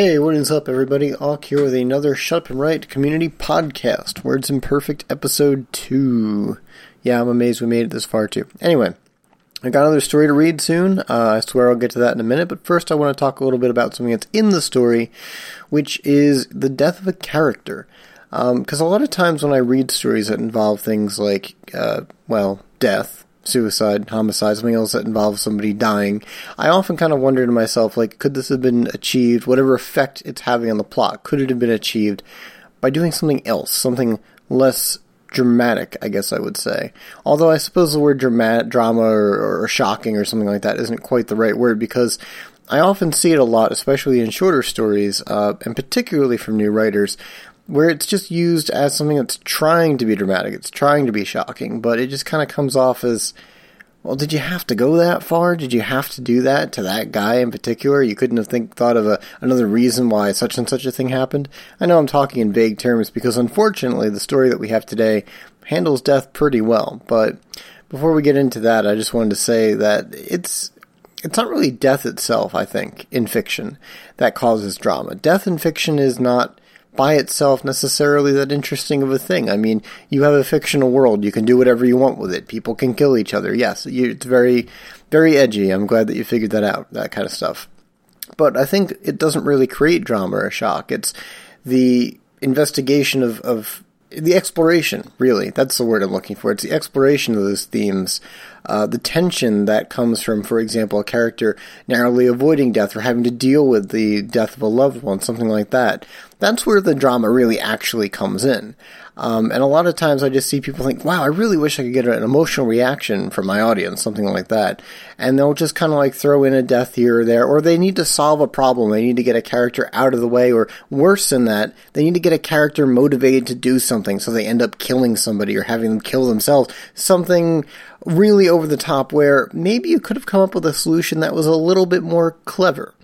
Hey, what is up, everybody? Auk here with another Shut Up and Write community podcast, Words Imperfect episode 2. Yeah, I'm amazed we made it this far, too. Anyway, I got another story to read soon. Uh, I swear I'll get to that in a minute, but first I want to talk a little bit about something that's in the story, which is the death of a character. Because um, a lot of times when I read stories that involve things like, uh, well, death, suicide, homicide, something else that involves somebody dying, I often kind of wonder to myself, like, could this have been achieved, whatever effect it's having on the plot, could it have been achieved by doing something else, something less dramatic, I guess I would say. Although I suppose the word dramatic, drama or, or shocking or something like that isn't quite the right word because I often see it a lot, especially in shorter stories, uh, and particularly from new writers, where it's just used as something that's trying to be dramatic, it's trying to be shocking, but it just kind of comes off as, well, did you have to go that far? Did you have to do that to that guy in particular? You couldn't have think, thought of a, another reason why such and such a thing happened? I know I'm talking in vague terms because unfortunately the story that we have today handles death pretty well, but before we get into that, I just wanted to say that it's it's not really death itself, I think, in fiction that causes drama. Death in fiction is not by itself necessarily that interesting of a thing. I mean, you have a fictional world, you can do whatever you want with it. People can kill each other. Yes, you, it's very, very edgy. I'm glad that you figured that out, that kind of stuff. But I think it doesn't really create drama or shock. It's the investigation of, of the exploration, really. That's the word I'm looking for. It's the exploration of those themes uh, the tension that comes from, for example, a character narrowly avoiding death or having to deal with the death of a loved one, something like that. That's where the drama really actually comes in. Um, and a lot of times I just see people think, wow, I really wish I could get an emotional reaction from my audience, something like that. And they'll just kind of like throw in a death here or there, or they need to solve a problem. They need to get a character out of the way, or worse than that, they need to get a character motivated to do something, so they end up killing somebody or having them kill themselves. Something really over the top where maybe you could have come up with a solution that was a little bit more clever.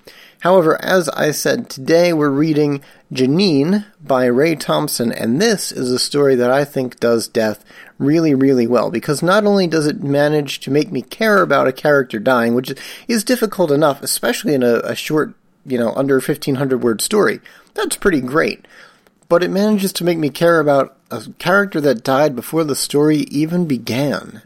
However, as I said, today we're reading Janine by Ray Thompson, and this is a story that I think does death really, really well because not only does it manage to make me care about a character dying, which is difficult enough, especially in a, a short, you know, under 1500 word story, that's pretty great, but it manages to make me care about a character that died before the story even began.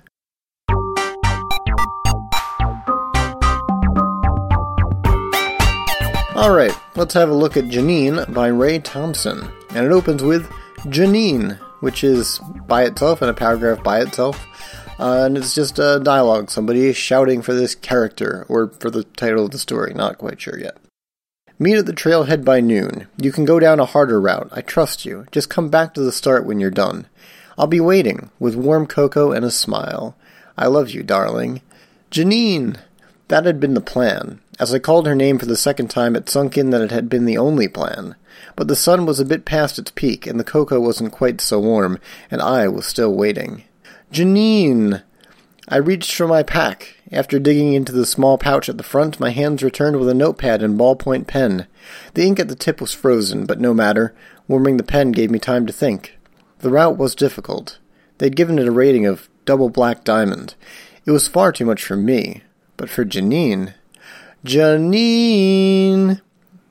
Alright, let's have a look at Janine by Ray Thompson. And it opens with Janine, which is by itself in a paragraph by itself. Uh, and it's just a dialogue, somebody shouting for this character, or for the title of the story, not quite sure yet. Meet at the trailhead by noon. You can go down a harder route. I trust you. Just come back to the start when you're done. I'll be waiting, with warm cocoa and a smile. I love you, darling. Janine! That had been the plan. As I called her name for the second time, it sunk in that it had been the only plan. But the sun was a bit past its peak, and the cocoa wasn't quite so warm, and I was still waiting. Janine! I reached for my pack. After digging into the small pouch at the front, my hands returned with a notepad and ballpoint pen. The ink at the tip was frozen, but no matter. Warming the pen gave me time to think. The route was difficult. They'd given it a rating of double black diamond. It was far too much for me. But for Janine, Janine.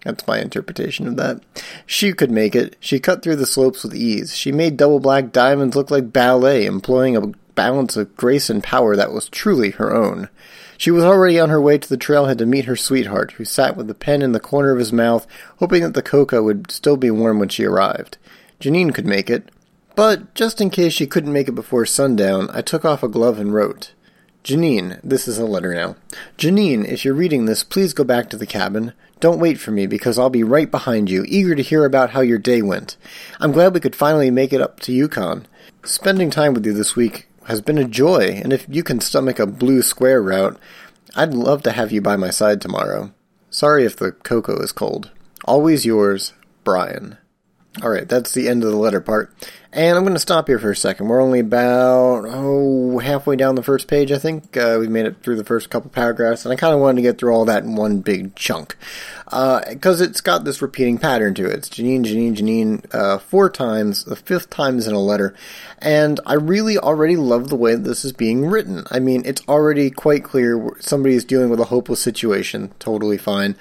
That's my interpretation of that. She could make it. She cut through the slopes with ease. She made double black diamonds look like ballet, employing a balance of grace and power that was truly her own. She was already on her way to the trailhead to meet her sweetheart, who sat with the pen in the corner of his mouth, hoping that the cocoa would still be warm when she arrived. Janine could make it. But, just in case she couldn't make it before sundown, I took off a glove and wrote. Janine, this is a letter now. Janine, if you're reading this, please go back to the cabin. Don't wait for me because I'll be right behind you, eager to hear about how your day went. I'm glad we could finally make it up to Yukon. Spending time with you this week has been a joy, and if you can stomach a blue square route, I'd love to have you by my side tomorrow. Sorry if the cocoa is cold. Always yours, Brian. Alright, that's the end of the letter part. And I'm going to stop here for a second. We're only about, oh, halfway down the first page, I think. Uh, we made it through the first couple paragraphs, and I kind of wanted to get through all that in one big chunk. Because uh, it's got this repeating pattern to it. It's Janine, Janine, Janine, uh, four times. The fifth time is in a letter. And I really already love the way this is being written. I mean, it's already quite clear somebody is dealing with a hopeless situation. Totally fine.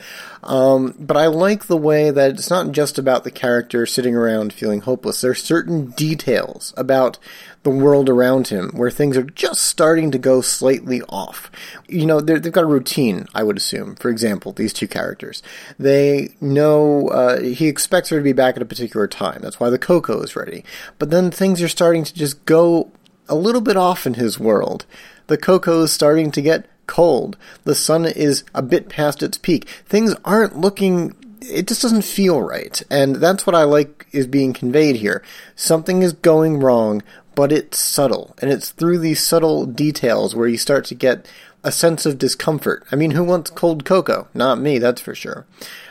Um, but I like the way that it's not just about the character sitting around feeling hopeless. There are certain details about the world around him where things are just starting to go slightly off. You know, they've got a routine, I would assume. For example, these two characters. They know, uh, he expects her to be back at a particular time. That's why the cocoa is ready. But then things are starting to just go a little bit off in his world. The cocoa is starting to get cold. The sun is a bit past its peak. Things aren't looking it just doesn't feel right. And that's what I like is being conveyed here. Something is going wrong, but it's subtle. And it's through these subtle details where you start to get a sense of discomfort. I mean, who wants cold cocoa? Not me, that's for sure.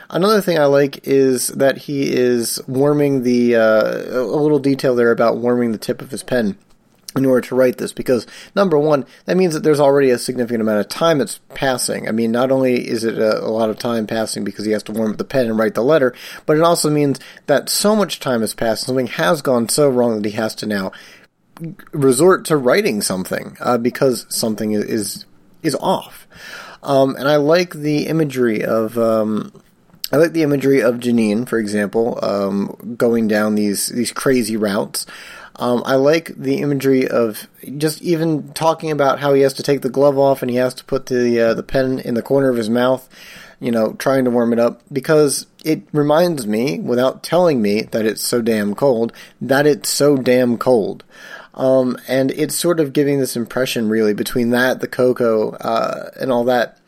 Another thing I like is that he is warming the, uh, a little detail there about warming the tip of his pen in order to write this because number one that means that there's already a significant amount of time that's passing i mean not only is it a, a, lot of time passing because he has to warm up the pen and write the letter but it also means that so much time has passed something has gone so wrong that he has to now resort to writing something uh, because something is is off um, and i like the imagery of um, I like the imagery of Janine, for example, um, going down these these crazy routes. Um, I like the imagery of just even talking about how he has to take the glove off and he has to put the uh, the pen in the corner of his mouth, you know, trying to warm it up because it reminds me, without telling me that it's so damn cold, that it's so damn cold. Um, and it's sort of giving this impression, really, between that, the cocoa, uh, and all that,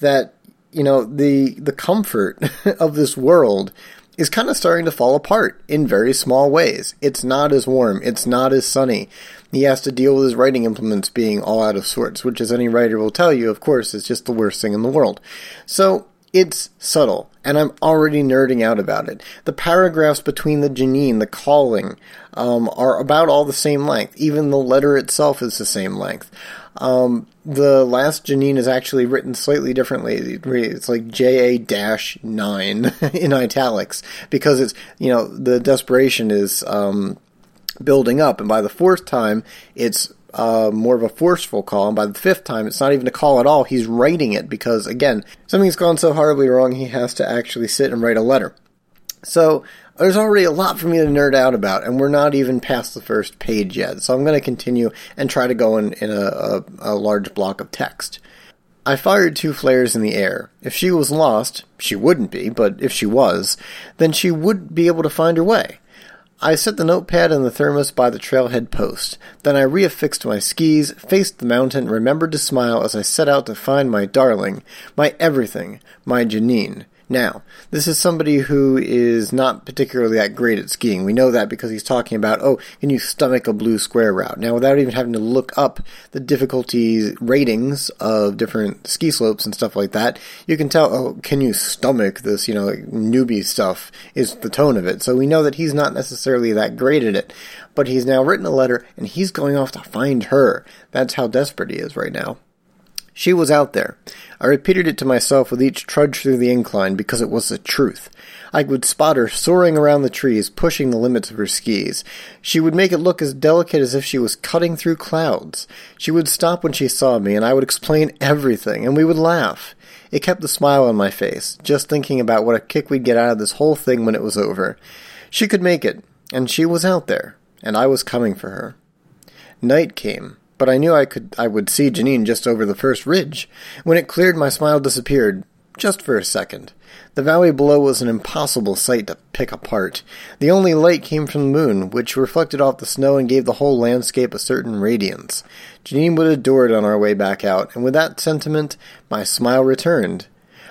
that you know the the comfort of this world is kind of starting to fall apart in very small ways. It's not as warm, it's not as sunny. He has to deal with his writing implements being all out of sorts, which, as any writer will tell you, of course, is just the worst thing in the world. So, it's subtle, and I'm already nerding out about it. The paragraphs between the Janine, the calling, um, are about all the same length. Even the letter itself is the same length. Um, the last Janine is actually written slightly differently. It's like JA dash nine in italics because it's you know the desperation is um, building up, and by the fourth time it's uh, more of a forceful call, and by the fifth time it's not even a call at all. He's writing it because again something's gone so horribly wrong he has to actually sit and write a letter. So there's already a lot for me to nerd out about, and we're not even past the first page yet. So I'm going to continue and try to go in, in a, a, a large block of text. I fired two flares in the air. If she was lost, she wouldn't be, but if she was, then she would be able to find her way. I set the notepad and the thermos by the trailhead post. Then I reaffixed my skis, faced the mountain, remembered to smile as I set out to find my darling, my everything, my Janine. Now, this is somebody who is not particularly that great at skiing. We know that because he's talking about, oh, can you stomach a blue square route? Now, without even having to look up the difficulty ratings of different ski slopes and stuff like that, you can tell, oh, can you stomach this, you know, like newbie stuff is the tone of it. So we know that he's not necessarily that great at it. But he's now written a letter and he's going off to find her. That's how desperate he is right now. She was out there. I repeated it to myself with each trudge through the incline because it was the truth. I would spot her soaring around the trees, pushing the limits of her skis. She would make it look as delicate as if she was cutting through clouds. She would stop when she saw me, and I would explain everything, and we would laugh. It kept the smile on my face, just thinking about what a kick we'd get out of this whole thing when it was over. She could make it, and she was out there, and I was coming for her. Night came but I knew I could I would see Janine just over the first ridge. When it cleared, my smile disappeared, just for a second. The valley below was an impossible sight to pick apart. The only light came from the moon, which reflected off the snow and gave the whole landscape a certain radiance. Janine would adore it on our way back out, and with that sentiment, my smile returned.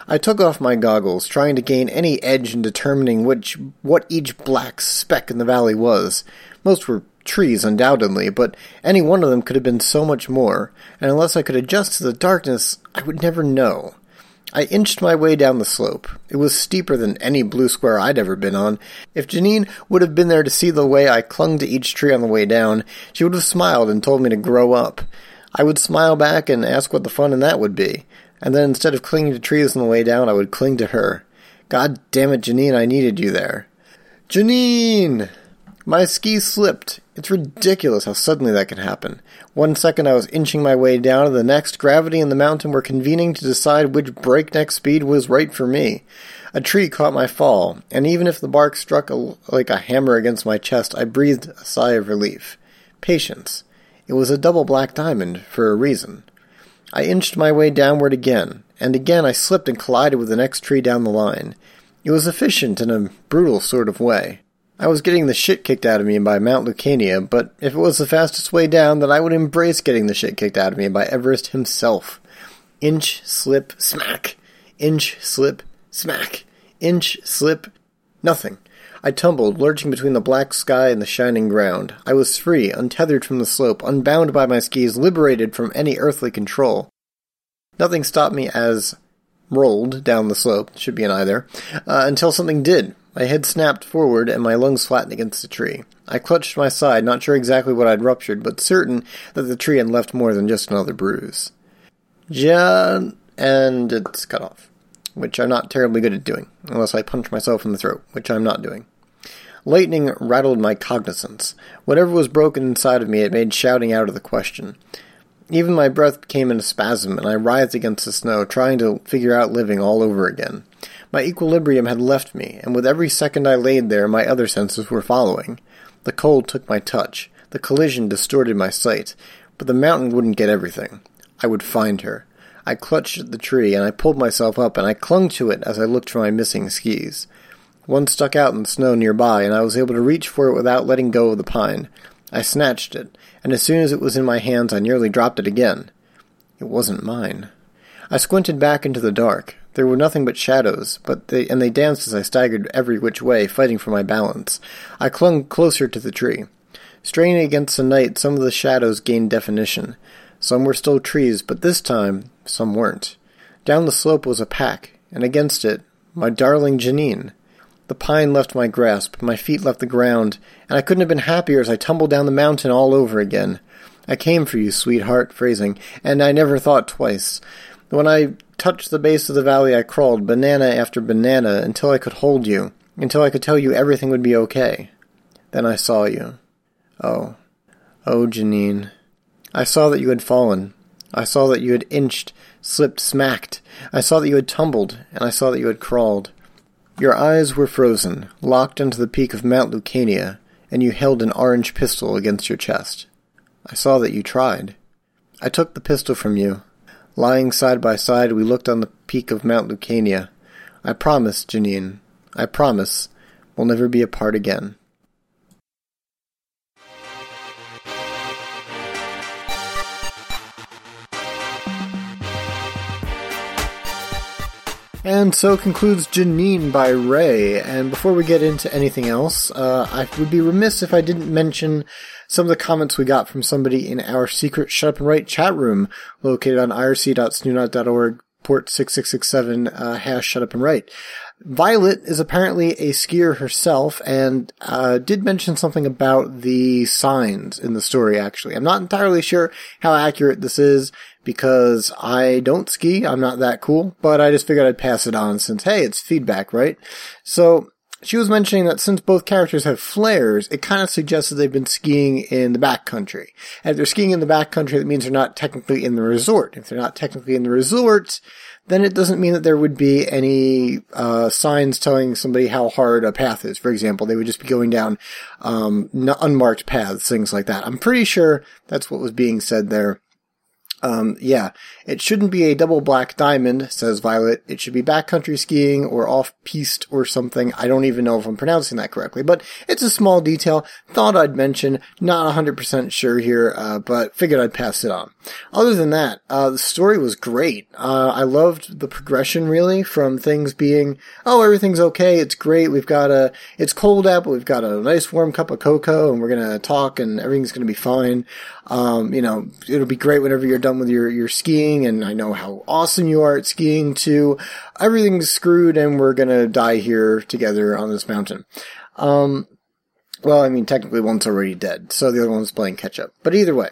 I took off my goggles, trying to gain any edge in determining which what each black speck in the valley was. Most were trees, undoubtedly, but any one of them could have been so much more, and unless I could adjust to the darkness, I would never know. I inched my way down the slope. It was steeper than any blue square I'd ever been on. If Janine would have been there to see the way I clung to each tree on the way down, she would have smiled and told me to grow up. I would smile back and ask what the fun in that would be. And then instead of clinging to trees on the way down, I would cling to her. God damn it, Janine, I needed you there. Janine! My ski slipped. It's ridiculous how suddenly that can happen. One second I was inching my way down, and the next, gravity and the mountain were convening to decide which breakneck speed was right for me. A tree caught my fall, and even if the bark struck a, like a hammer against my chest, I breathed a sigh of relief. Patience. It was a double black diamond, for a reason. I inched my way downward again, and again I slipped and collided with the next tree down the line. It was efficient in a brutal sort of way. I was getting the shit kicked out of me by Mount Lucania, but if it was the fastest way down, then I would embrace getting the shit kicked out of me by Everest himself. Inch, slip, smack. Inch, slip, smack. Inch, slip, nothing. I tumbled, lurching between the black sky and the shining ground. I was free, untethered from the slope, unbound by my skis, liberated from any earthly control. Nothing stopped me as rolled down the slope, should be an either, uh, until something did. My head snapped forward and my lungs flattened against the tree. I clutched my side, not sure exactly what I'd ruptured, but certain that the tree had left more than just another bruise. Ja, and it's cut off which I'm not terribly good at doing, unless I punch myself in the throat, which I'm not doing. Lightning rattled my cognizance. Whatever was broken inside of me, it made shouting out of the question. Even my breath came in a spasm, and I writhed against the snow, trying to figure out living all over again. My equilibrium had left me, and with every second I laid there, my other senses were following. The cold took my touch. The collision distorted my sight. But the mountain wouldn't get everything. I would find her. I clutched at the tree, and I pulled myself up, and I clung to it as I looked for my missing skis. One stuck out in the snow nearby, and I was able to reach for it without letting go of the pine. I snatched it, and as soon as it was in my hands, I nearly dropped it again. It wasn't mine. I squinted back into the dark. There were nothing but shadows, but they and they danced as I staggered every which way, fighting for my balance. I clung closer to the tree. Straining against the night, some of the shadows gained definition. Some were still trees, but this time some weren't. Down the slope was a pack, and against it, my darling Janine. The pine left my grasp, my feet left the ground, and I couldn't have been happier as I tumbled down the mountain all over again. I came for you, sweetheart, phrasing, and I never thought twice. When I touched the base of the valley, I crawled, banana after banana, until I could hold you, until I could tell you everything would be okay. Then I saw you. Oh. Oh, Janine. I saw that you had fallen, I saw that you had inched, slipped, smacked. I saw that you had tumbled, and I saw that you had crawled. Your eyes were frozen, locked into the peak of Mount Lucania, and you held an orange pistol against your chest. I saw that you tried. I took the pistol from you. Lying side by side, we looked on the peak of Mount Lucania. I promise, Janine, I promise, we'll never be apart again. And so concludes Janine by Ray. And before we get into anything else, uh, I would be remiss if I didn't mention some of the comments we got from somebody in our secret Shut Up and Write chat room located on irc.snoonet.org, port 6667, uh, hash Shut Up and Write. Violet is apparently a skier herself and uh, did mention something about the signs in the story, actually. I'm not entirely sure how accurate this is because I don't ski. I'm not that cool, but I just figured I'd pass it on since, hey, it's feedback, right? So she was mentioning that since both characters have flares, it kind of suggests that they've been skiing in the backcountry. And if they're skiing in the backcountry, that means they're not technically in the resort. If they're not technically in the resort, then it doesn't mean that there would be any uh, signs telling somebody how hard a path is. For example, they would just be going down um, unmarked paths, things like that. I'm pretty sure that's what was being said there. Um, yeah, it shouldn't be a double black diamond, says Violet. It should be backcountry skiing or off-piste or something. I don't even know if I'm pronouncing that correctly, but it's a small detail. Thought I'd mention. Not 100% sure here, uh, but figured I'd pass it on. Other than that, uh, the story was great. Uh, I loved the progression really from things being, oh, everything's okay. It's great. We've got a, it's cold out, but we've got a nice warm cup of cocoa and we're going to talk and everything's going to be fine. Um, you know, it'll be great whenever you're done with your, your skiing and I know how awesome you are at skiing too. Everything's screwed and we're gonna die here together on this mountain. Um, well, I mean, technically one's already dead, so the other one's playing catch up. But either way,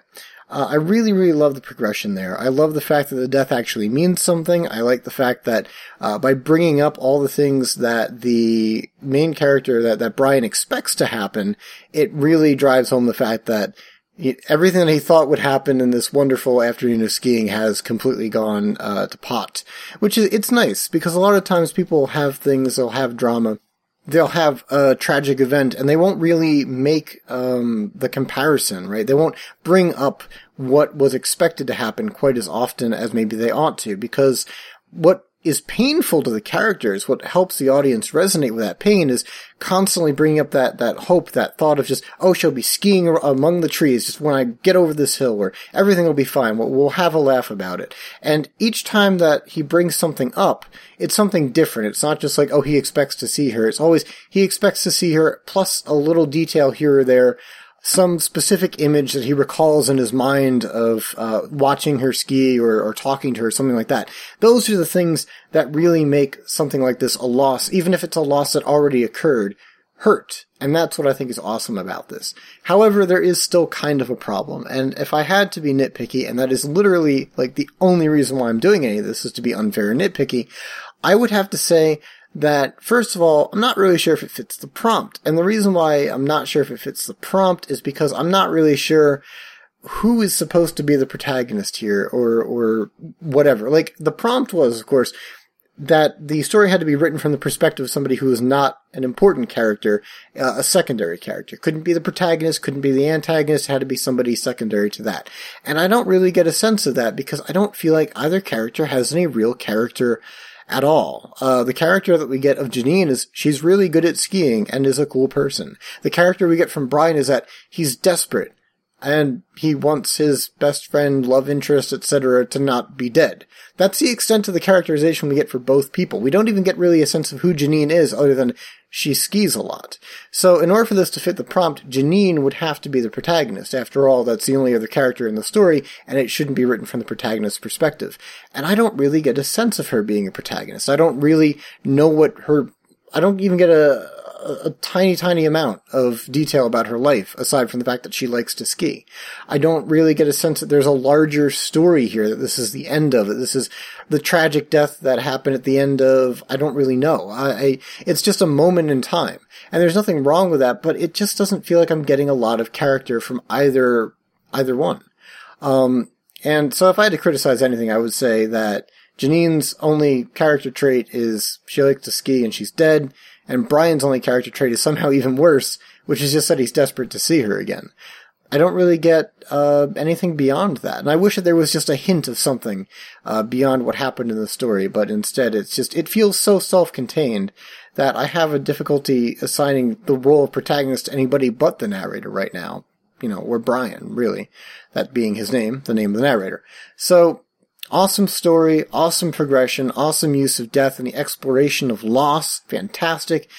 uh, I really, really love the progression there. I love the fact that the death actually means something. I like the fact that uh, by bringing up all the things that the main character that that Brian expects to happen, it really drives home the fact that he, everything that he thought would happen in this wonderful afternoon of skiing has completely gone uh, to pot. Which is it's nice because a lot of times people have things, they'll have drama, they'll have a tragic event, and they won't really make um, the comparison, right? They won't bring up what was expected to happen quite as often as maybe they ought to, because what is painful to the characters, what helps the audience resonate with that pain is constantly bringing up that, that hope, that thought of just, oh, she'll be skiing among the trees just when I get over this hill where everything will be fine. We'll, we'll have a laugh about it. And each time that he brings something up, it's something different. It's not just like, oh, he expects to see her. It's always, he expects to see her plus a little detail here or there some specific image that he recalls in his mind of uh, watching her ski or, or talking to her, something like that. Those are the things that really make something like this a loss, even if it's a loss that already occurred, hurt. And that's what I think is awesome about this. However, there is still kind of a problem. And if I had to be nitpicky, and that is literally like the only reason why I'm doing any of this is to be unfair and nitpicky, I would have to say that first of all, I'm not really sure if it fits the prompt. And the reason why I'm not sure if it fits the prompt is because I'm not really sure who is supposed to be the protagonist here or or whatever. Like the prompt was, of course, that the story had to be written from the perspective of somebody who is not an important character, uh, a secondary character. Couldn't be the protagonist, couldn't be the antagonist, had to be somebody secondary to that. And I don't really get a sense of that because I don't feel like either character has any real character at all. Uh, the character that we get of Janine is she's really good at skiing and is a cool person. The character we get from Brian is that he's desperate and he wants his best friend, love interest, etc. to not be dead. That's the extent of the characterization we get for both people. We don't even get really a sense of who Janine is other than she skis a lot. So in order for this to fit the prompt, Janine would have to be the protagonist. After all, that's the only other character in the story, and it shouldn't be written from the protagonist's perspective. And I don't really get a sense of her being a protagonist. I don't really know what her, I don't even get a, tiny, tiny amount of detail about her life, aside from the fact that she likes to ski. I don't really get a sense that there's a larger story here, that this is the end of it. This is the tragic death that happened at the end of, I don't really know. I, I, it's just a moment in time. And there's nothing wrong with that, but it just doesn't feel like I'm getting a lot of character from either, either one. Um, and so if I had to criticize anything, I would say that Janine's only character trait is she likes to ski and she's dead, and Brian's only character trait is somehow even worse, which is just that he's desperate to see her again. I don't really get uh, anything beyond that, and I wish that there was just a hint of something uh, beyond what happened in the story. But instead, it's just it feels so self-contained that I have a difficulty assigning the role of protagonist to anybody but the narrator right now. You know, or Brian, really, that being his name, the name of the narrator. So Awesome story, awesome progression, awesome use of death and the exploration of loss. Fantastic.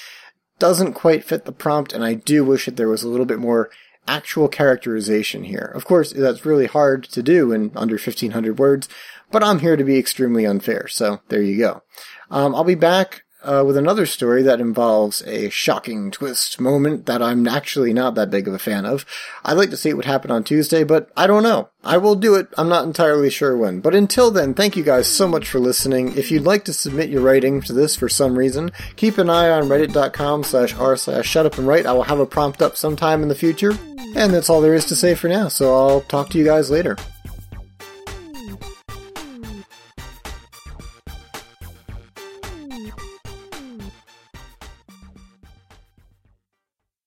Doesn't quite fit the prompt, and I do wish that there was a little bit more actual characterization here. Of course, that's really hard to do in under 1500 words, but I'm here to be extremely unfair, so there you go. Um, I'll be back uh, with another story that involves a shocking twist moment that I'm actually not that big of a fan of. I'd like to see it would happen on Tuesday, but I don't know. I will do it. I'm not entirely sure when. But until then, thank you guys so much for listening. If you'd like to submit your writing to this for some reason, keep an eye on reddit.com slash r slash shut up and write. I will have a prompt up sometime in the future. And that's all there is to say for now, so I'll talk to you guys later.